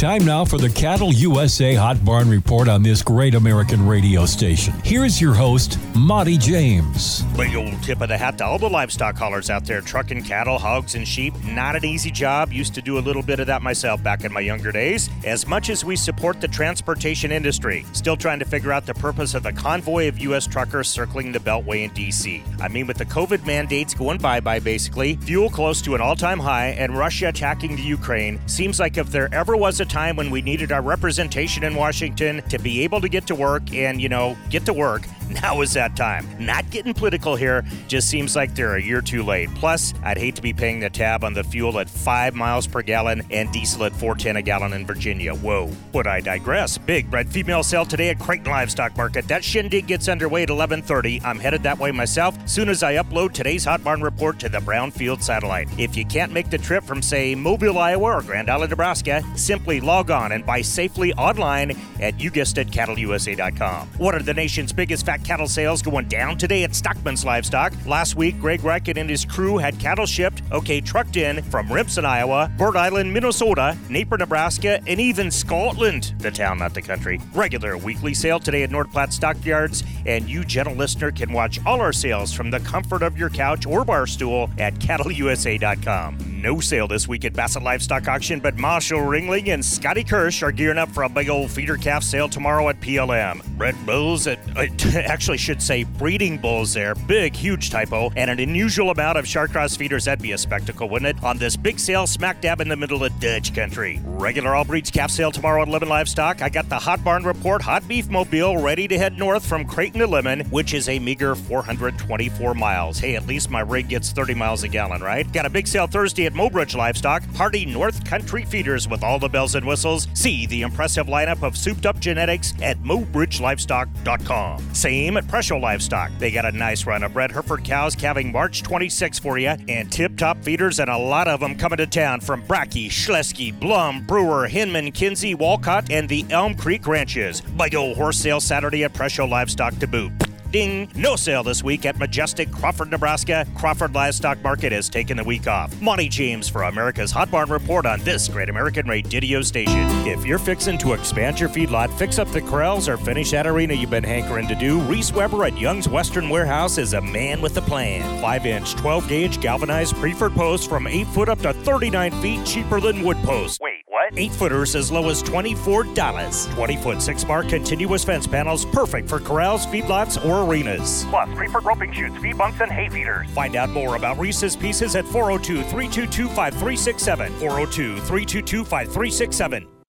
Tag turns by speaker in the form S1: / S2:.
S1: Time now for the Cattle USA Hot Barn Report on this great American radio station. Here's your host, Monty James.
S2: Big old tip of the hat to all the livestock haulers out there trucking cattle, hogs, and sheep. Not an easy job. Used to do a little bit of that myself back in my younger days. As much as we support the transportation industry, still trying to figure out the purpose of the convoy of U.S. truckers circling the Beltway in D.C. I mean, with the COVID mandates going bye bye basically, fuel close to an all time high, and Russia attacking the Ukraine, seems like if there ever was a time when we needed our representation in Washington to be able to get to work and, you know, get to work, now is that time. Not getting political here, just seems like they're a year too late. Plus, I'd hate to be paying the tab on the fuel at 5 miles per gallon and diesel at 410 a gallon in Virginia. Whoa. But I digress. Big red female sale today at Creighton Livestock Market. That shindig gets underway at 11:30. I'm headed that way myself soon as I upload today's Hot Barn report to the Brownfield satellite. If you can't make the trip from say Moville, Iowa or Grand Island, Nebraska, simply log on and buy safely online at you guessed it cattleusa.com. What are the nation's biggest fat cattle sales going down today at Stockman's Livestock. Last week, Greg Reichen and his crew had cattle shipped, okay, trucked in from Remsen, Iowa, Bird Island, Minnesota, Naper, Nebraska, and even Scotland, the town, not the country. Regular weekly sale today at North Platte Stockyards, and you, gentle listener, can watch all our sales from the comfort of your couch or bar stool at cattleusa.com. No sale this week at Bassett Livestock Auction, but Marshall Ringling and Scotty Kirsch are gearing up for a big old feeder calf sale tomorrow at PLM. Bred bulls, at, uh, actually should say breeding bulls there, big, huge typo, and an unusual amount of Chartreuse feeders. That'd be a spectacle, wouldn't it? On this big sale smack dab in the middle of Dutch country. Regular all breeds calf sale tomorrow at Lemmon Livestock. I got the Hot Barn Report Hot Beef Mobile ready to head north from Creighton to Lemmon, which is a meager 424 miles. Hey, at least my rig gets 30 miles a gallon, right? Got a big sale Thursday at Mobridge Livestock, Hardy North Country Feeders with all the bells and whistles. See the impressive lineup of souped up genetics at mobridgelivestock.com. Same at Presho Livestock. They got a nice run of red Hereford cows calving March 26 for you, and tip top feeders, and a lot of them coming to town from Brackey, Schlesky, Blum, Brewer, Hinman, Kinsey, Walcott, and the Elm Creek ranches. Big old horse sale Saturday at Presho Livestock to boot. Ding! No sale this week at Majestic, Crawford, Nebraska. Crawford Livestock Market has taken the week off. Monty James for America's Hot Barn Report on this great American radio station. If you're fixing to expand your feedlot, fix up the corrals, or finish that arena you've been hankering to do, Reese Weber at Young's Western Warehouse is a man with a plan. 5 inch, 12 gauge galvanized preferred posts from 8 foot up to 39 feet cheaper than wood posts. 8 footers as low as $24. 20 foot 6 bar continuous fence panels perfect for corrals, feedlots, or arenas. Plus, preferred roping chutes, feed bunks, and hay feeders. Find out more about Reese's Pieces at 402 322 5367. 402 322 5367.